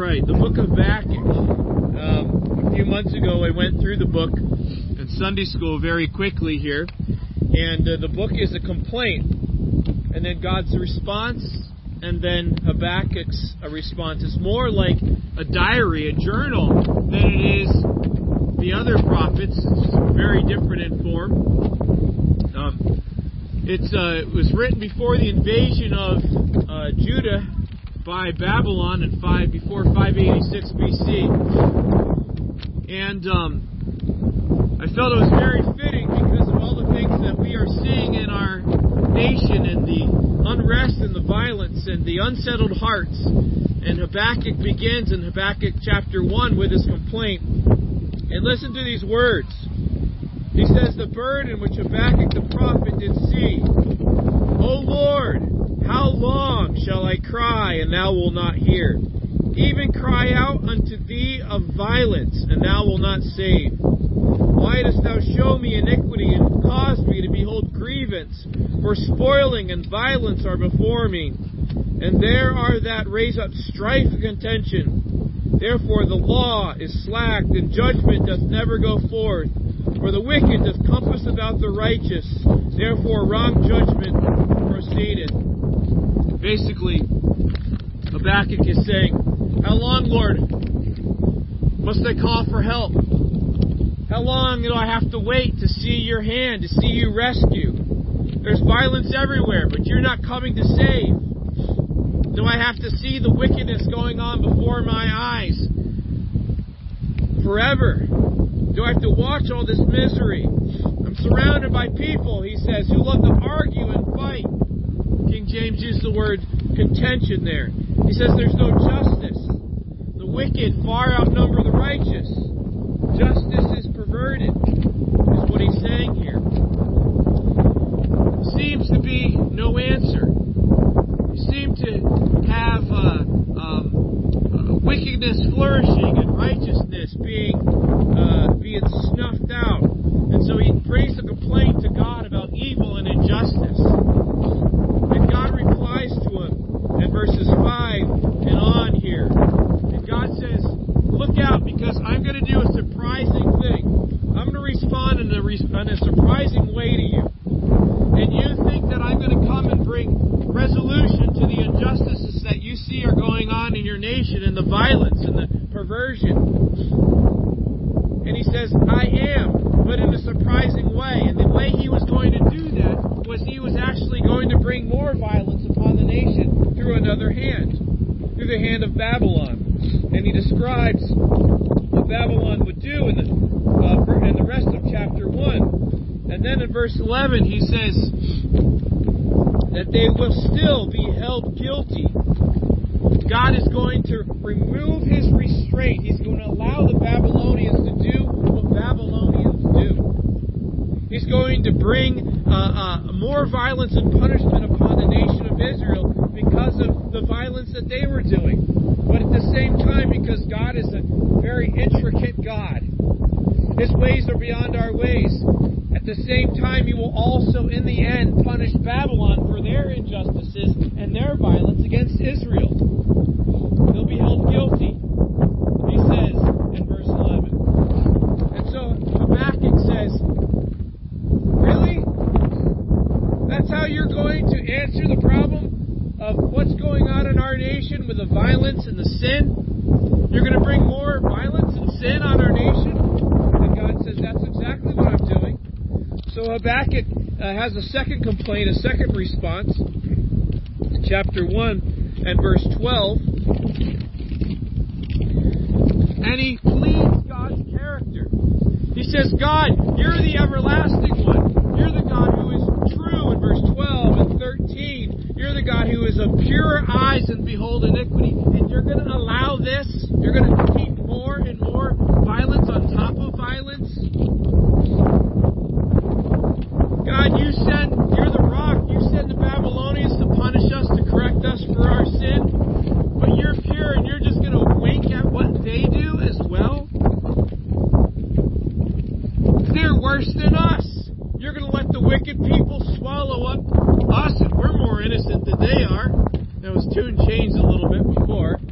right, the book of Habakkuk. Um, a few months ago, I went through the book in Sunday school very quickly here, and uh, the book is a complaint, and then God's response, and then Habakkuk's a response. It's more like a diary, a journal, than it is the other prophets. It's very different in form. Um, uh, it was written before the invasion of uh, Judah by Babylon in five before 586 BC, and um, I felt it was very fitting because of all the things that we are seeing in our nation and the unrest and the violence and the unsettled hearts. And Habakkuk begins in Habakkuk chapter 1 with his complaint. And listen to these words. He says, The burden which Habakkuk the prophet did see. O Lord, how long shall I cry, and thou wilt not hear? Even cry out unto thee of violence, and thou wilt not save. Why dost thou show me iniquity, and cause me to behold grievance? For spoiling and violence are before me, and there are that raise up strife and contention. Therefore the law is slacked, and judgment doth never go forth. For the wicked doth compass about the righteous, therefore wrong judgment proceedeth. Basically, Habakkuk is saying, How long, Lord, must I call for help? How long do I have to wait to see your hand, to see you rescue? There's violence everywhere, but you're not coming to save. Do I have to see the wickedness going on before my eyes forever? Do I have to watch all this misery? I'm surrounded by people, he says, who love to argue and fight. King James used the word contention there. He says there's no justice. The wicked far outnumber the righteous. Justice is perverted, is what he's saying here. Seems to be no answer. You seem to have uh, um, uh, wickedness flourishing and righteousness being uh, being snuffed out. And so he brings a complaint to God about evil and injustice. And God replies to him in verses 5 and on here. And God says, Look out because I'm going to do a surprising thing. I'm going to respond in a, in a surprising way to you. And you think that I'm going to come and bring resolution to the injustices that you see are going on in your nation and the violence and the perversion. And he says, I am, but in a surprising way. And the way he was going to do that was he was actually going to bring more violence upon the nation through another hand, through the hand of Babylon. Describes what Babylon would do in the, uh, in the rest of chapter 1. And then in verse 11, he says that they will still be held guilty. God is going to remove his restraint. He's going to allow the Babylonians to do what Babylonians do. He's going to bring uh, uh, more violence and punishment upon the nation of Israel because of violence that they were doing. But at the same time, because God is a very intricate God, His ways are beyond our ways. At the same time, He will also, in the end, punish Babylon for their injustices and their violence against Israel. They'll be held guilty, he says in verse 11. And so Habakkuk says, Really? That's how you're going to answer the problem of what's going on in our nation with the violence and the sin? You're going to bring more violence and sin on our nation? And God says, That's exactly what I'm doing. So Habakkuk a second complaint, a second response. Chapter 1 and verse 12. And he pleads God's character. He says, God, you're the everlasting one. You're the God who is true in verse 12 and 13. You're the God who is of pure eyes and behold iniquity. And you're going to allow this? You're going to keep more and more violence on top of violence? God, you send, you're the rock. You send the Babylonians to punish us, to correct us for our sin. But you're pure and you're just going to wink at what they do as well? They're worse than us. You're going to let the wicked people swallow up us, and we're more innocent than they are. That was tuned changed a little bit before.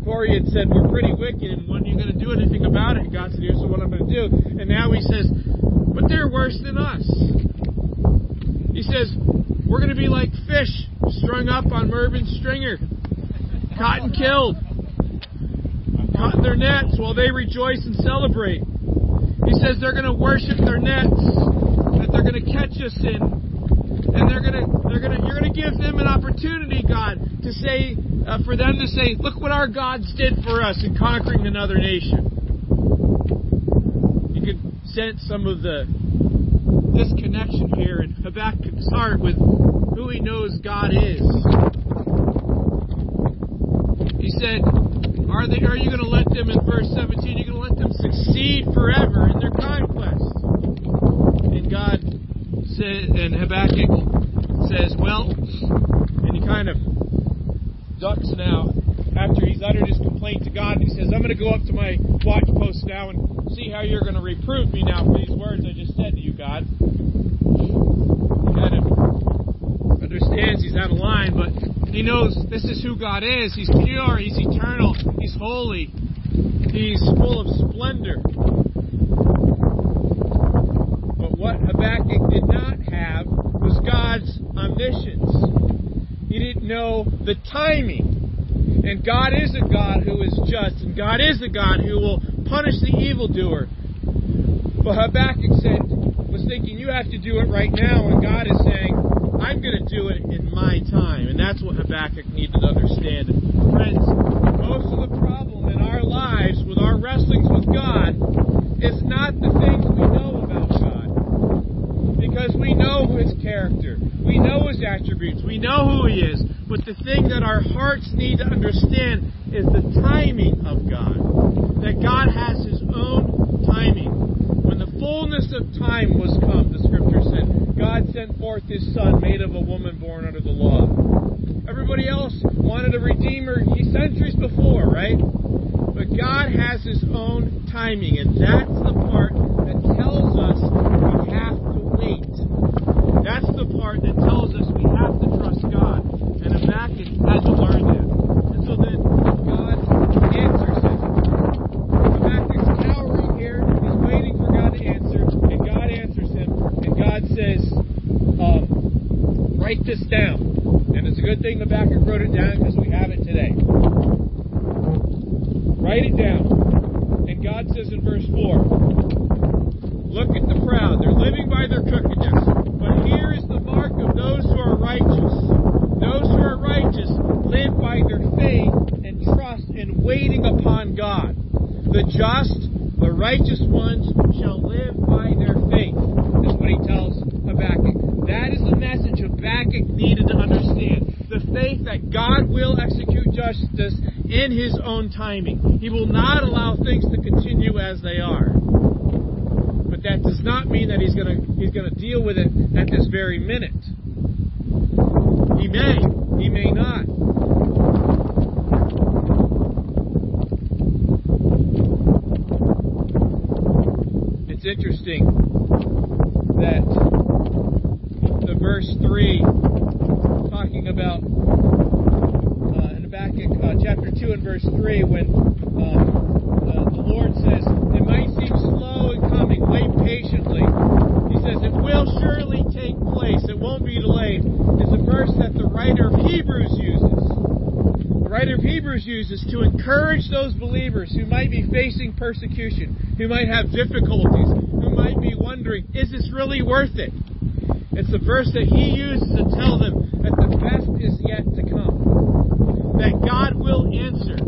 before he had said, We're pretty wicked, and when are you going to do anything about it? God said, Here's what I'm going to do. And now he says, But they're worse than us. He says, We're going to be like fish strung up on Mervyn's stringer, caught and killed, caught in their nets while they rejoice and celebrate. He says they're going to worship their nets that they're going to catch us in and they're gonna they're gonna you're gonna give them an opportunity, God, to say uh, for them to say, look what our gods did for us in conquering another nation. You can sense some of the disconnection here in Habakkuk's heart with who he knows God is. He said, "Are they? Are you going to let them in verse 17? You're going to let them succeed forever in their conquest?" And God and Habakkuk says, "Well," and he kind of ducks now after he's uttered his complaint to God. And he says, "I'm going to go up to my watch post now and see how you're going to reprove me now for these words I just said to you, God." He kind of understands he's out of line, but he knows this is who God is. He's pure, He's eternal, He's holy, He's full of splendor. But what Habakkuk did not have was God's omniscience. He didn't know the timing. And God is a God who is just, and God is a God who will punish the evildoer. But Habakkuk said, was thinking, you have to do it right now, and God is saying, I'm going to do it in my time. And that's what Habakkuk needed to understand. Friends, most of the problem in our lives with our wrestlings with God is not the things we. Because we know His character, we know His attributes, we know who He is. But the thing that our hearts need to understand is the timing of God. That God has His own timing. When the fullness of time was come, the scripture said, God sent forth His Son, made of a woman born under the law. Everybody else wanted a Redeemer centuries before, right? But God has His own timing, and that's the part that tells us we have to wait. That's the part that tells us we have to trust God. And Habakkuk had to learn that. And so then God answers him. Habakkuk's cowering here. He's waiting for God to answer, and God answers him. And God says, um, write this down. And it's a good thing Habakkuk wrote it down because we have it today. Write it down. And God says in verse 4 Look at the proud. They're living by their crookedness. But here is the mark of those who are righteous. Those who are righteous live by their faith and trust and waiting upon God. The just, the righteous ones shall live by their faith, is what he tells Habakkuk. That is the message Habakkuk needed to understand. The faith that God will execute justice in his own timing. He will not allow things to continue as they are. But that does not mean that he's going to he's going to deal with it at this very minute. He may, he may not. It's interesting that the verse 3 talking about uh, in Habakkuk uh, chapter 2 and verse 3 when um, uh, the Lord says, It might seem slow in coming, wait patiently. He says, It will surely take place, it won't be delayed, is a verse that the writer of Hebrews uses. The writer of Hebrews uses to encourage those believers who might be facing persecution, who might have difficulties, who might be wondering, Is this really worth it? It's the verse that he uses to tell them that the best is yet to come. That God will answer.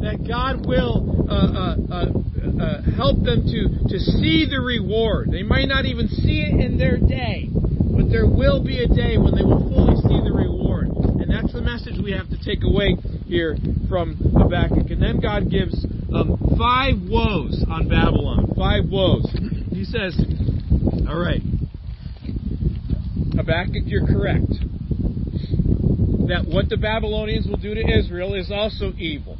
That God will uh, uh, uh, uh, help them to, to see the reward. They might not even see it in their day, but there will be a day when they will fully see the reward. And that's the message we have to take away here from Habakkuk. And then God gives five woes on Babylon. Five woes. He says, All right, Habakkuk, you're correct. That what the Babylonians will do to Israel is also evil.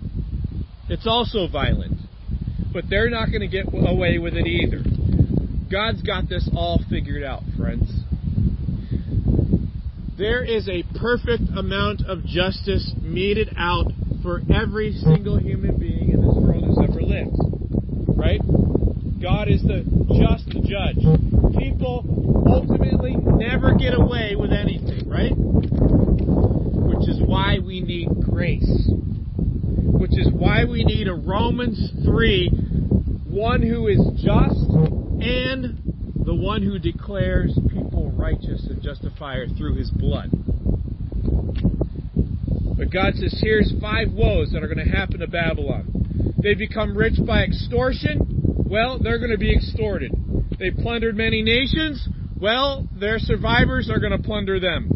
It's also violent. But they're not going to get away with it either. God's got this all figured out, friends. There is a perfect amount of justice meted out for every single human being in this lived. Right? God is the just judge. People ultimately never get away with anything, right? Which is why we need grace. Which is why we need a Romans 3 one who is just and the one who declares people righteous and justifier through his blood. But God says, here's five woes that are going to happen to Babylon. They become rich by extortion. Well, they're going to be extorted. They plundered many nations. Well, their survivors are going to plunder them.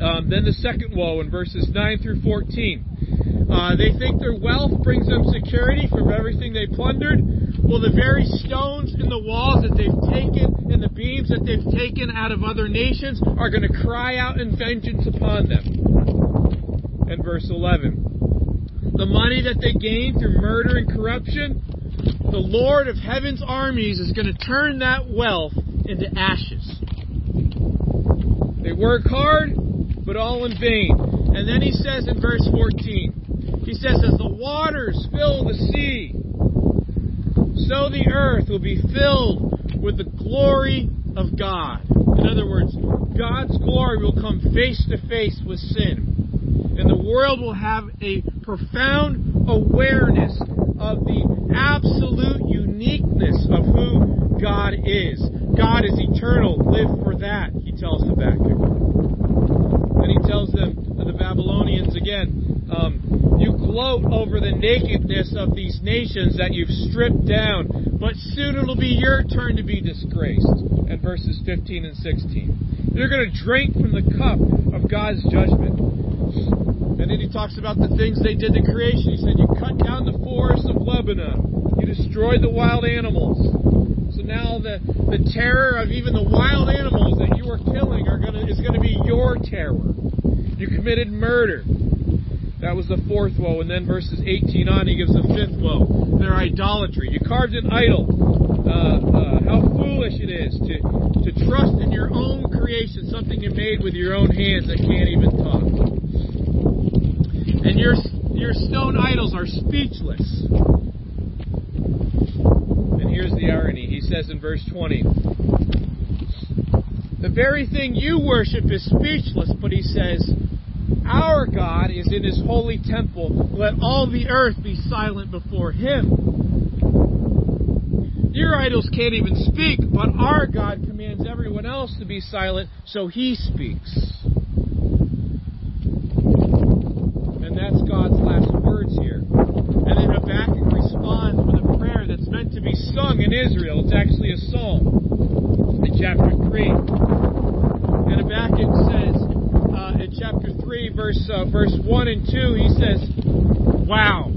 Um, then the second woe in verses 9 through 14. Uh, they think their wealth brings them security from everything they plundered. Well, the very stones in the walls that they've taken and the beams that they've taken out of other nations are going to cry out in vengeance upon them. And verse 11. Money that they gain through murder and corruption, the Lord of heaven's armies is going to turn that wealth into ashes. They work hard, but all in vain. And then he says in verse 14, he says, As the waters fill the sea, so the earth will be filled with the glory of God. In other words, God's glory will come face to face with sin. And the world will have a profound awareness of the absolute uniqueness of who God is. God is eternal. Live for that, he tells Habakkuk. And he tells them, the Babylonians again, um, you gloat over the nakedness of these nations that you've stripped down, but soon it'll be your turn to be disgraced. And verses 15 and 16. You're going to drink from the cup of God's judgment. And then he talks about the things they did to creation. He said, You cut down the forests of Lebanon, you destroyed the wild animals. So now the, the terror of even the wild animals that you are killing are gonna, is going to be your terror. You committed murder. That was the fourth woe. And then verses 18 on, he gives the fifth woe. Their idolatry. You carved an idol. Uh, uh, how foolish it is to, to trust in your own creation, something you made with your own hands that can't even talk. And your, your stone idols are speechless. And here's the irony. He says in verse 20, the very thing you worship is speechless, but he says, Our God is in his holy temple. Let all the earth be silent before him. Your idols can't even speak, but our God commands everyone else to be silent, so he speaks. And that's God's last words here. And then Habakkuk responds with a prayer that's meant to be sung in Israel. It's actually a psalm in chapter 3. And Habakkuk says uh, in chapter 3, verse, uh, verse 1 and 2, he says, Wow.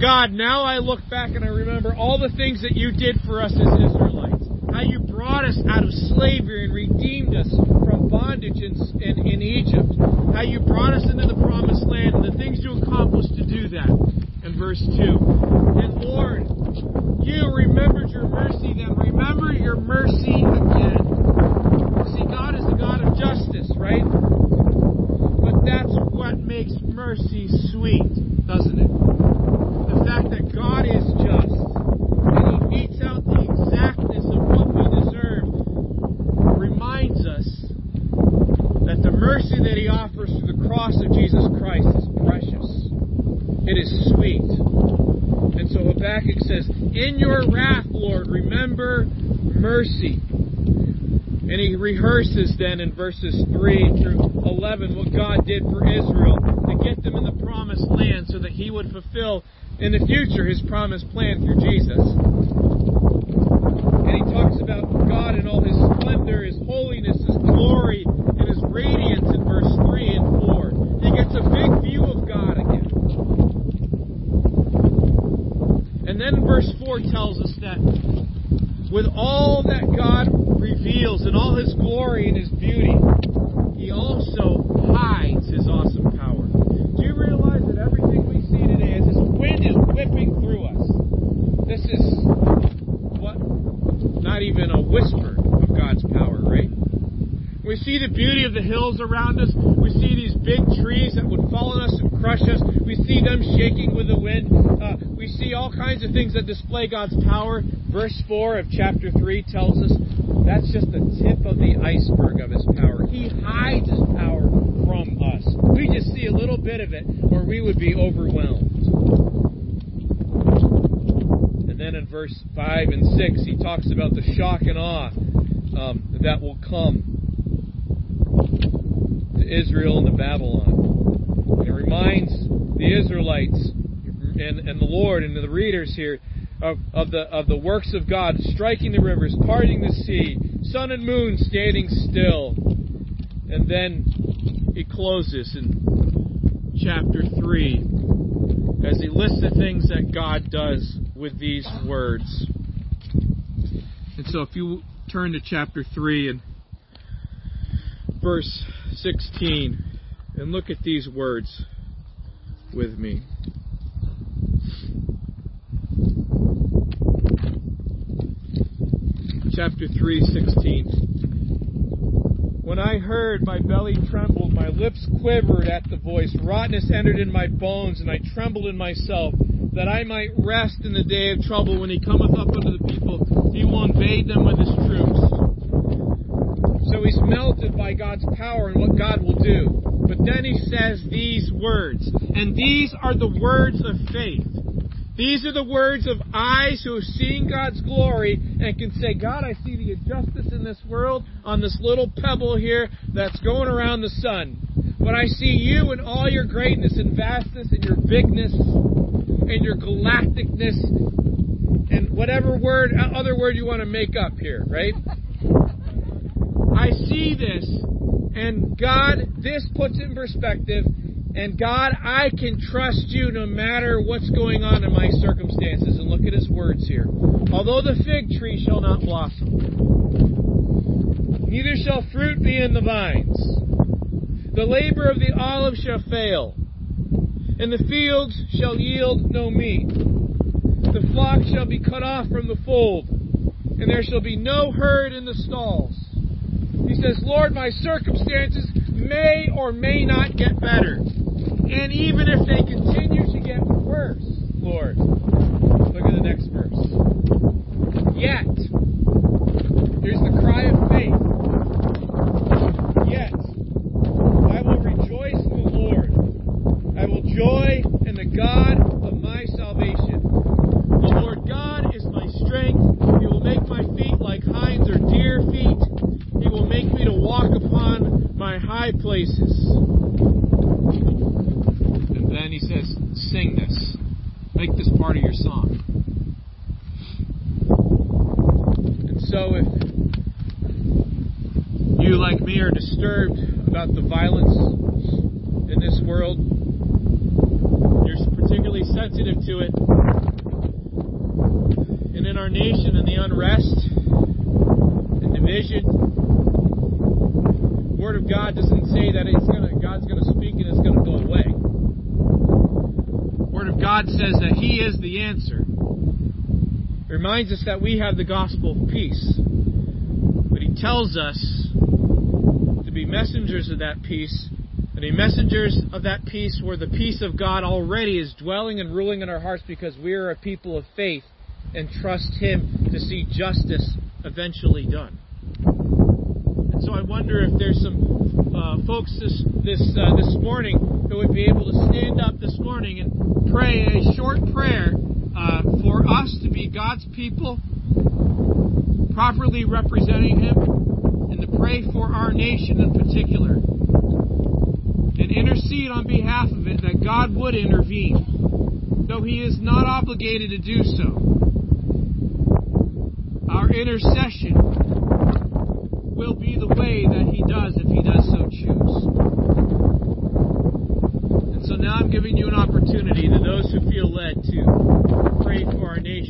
God, now I look back and I remember all the things that you did for us as Israelites. How you brought us out of slavery and redeemed us from bondage in, in, in Egypt. How you brought us into the promised land and the things you accomplished to do that. In verse 2. And Lord, you remembered your mercy, then remember your mercy again. See, God is the God of justice, right? But that's what makes mercy sweet, doesn't it? The fact that God is just and He metes out the exactness of what we deserve reminds us that the mercy that He offers through the cross of Jesus Christ is precious. It is sweet. And so Habakkuk says, In your wrath, Lord, remember mercy. And he rehearses then in verses 3 through 11 what God did for Israel to get them in the promised land so that he would fulfill in the future his promised plan through Jesus. And he talks about God in all his splendor, his holiness, his glory, and his radiance in verse 3 and 4. He gets a big view of God again. And then verse 4 tells us that with all that God reveals and all his glory and his beauty, he also hides his awesome power. Do you realize that everything we see today as this wind is whipping through us? This is what? Not even a whisper of God's power, right? We see the beauty of the hills around us. We see these big trees that would fall on us and crush us. We see them shaking with the wind. Uh, we see all kinds of things that display God's power. Verse 4 of chapter 3 tells us that's just the tip of the iceberg of His power. He hides His power from us. We just see a little bit of it, or we would be overwhelmed. And then in verse 5 and 6, he talks about the shock and awe um, that will come to Israel and to Babylon. And it reminds the Israelites and, and the Lord and the readers here of, of, the, of the works of God striking the rivers, parting the sea, sun and moon standing still. And then he closes in chapter 3 as he lists the things that God does with these words. And so if you turn to chapter 3 and verse 16 and look at these words with me. Chapter 3:16 when I heard, my belly trembled, my lips quivered at the voice. Rottenness entered in my bones, and I trembled in myself, that I might rest in the day of trouble. When he cometh up unto the people, he will invade them with his troops. So he's melted by God's power and what God will do. But then he says these words, and these are the words of faith. These are the words of eyes who have seen God's glory and can say, God, I see the injustice in this world on this little pebble here that's going around the sun. But I see you in all your greatness and vastness and your bigness and your galacticness and whatever word, uh, other word you want to make up here, right? I see this, and God, this puts it in perspective and God, I can trust you no matter what's going on in my circumstances. And look at his words here. Although the fig tree shall not blossom, neither shall fruit be in the vines, the labor of the olive shall fail, and the fields shall yield no meat. The flock shall be cut off from the fold, and there shall be no herd in the stalls. He says, Lord, my circumstances may or may not get better. And even if they continue to get worse, Lord, look at the next verse. Yet, here's the cry of faith. Yet, I will rejoice in the Lord. I will joy in the God of my salvation. The Lord God is my strength. He will make my feet like hinds or deer feet. He will make me to walk upon my high places. And then he says, Sing this. Make this part of your song. And so if you, like me, are disturbed about the violence in this world, you're particularly sensitive to it, and in our nation and the unrest and division, the Word of God doesn't say that it's gonna God's gonna speak and it's gonna go away. Word of God says that He is the answer. Reminds us that we have the gospel of peace. But He tells us to be messengers of that peace, and be messengers of that peace where the peace of God already is dwelling and ruling in our hearts because we are a people of faith and trust Him to see justice eventually done. And so I wonder if there's some uh, folks this this uh, this morning who would be able to stand up this morning and pray a short prayer uh, for us to be God's people, properly representing Him, and to pray for our nation in particular, and intercede on behalf of it that God would intervene, though He is not obligated to do so. Our intercession will be the way that he does if he does so choose. And so now I'm giving you an opportunity to those who feel led to pray for our nation.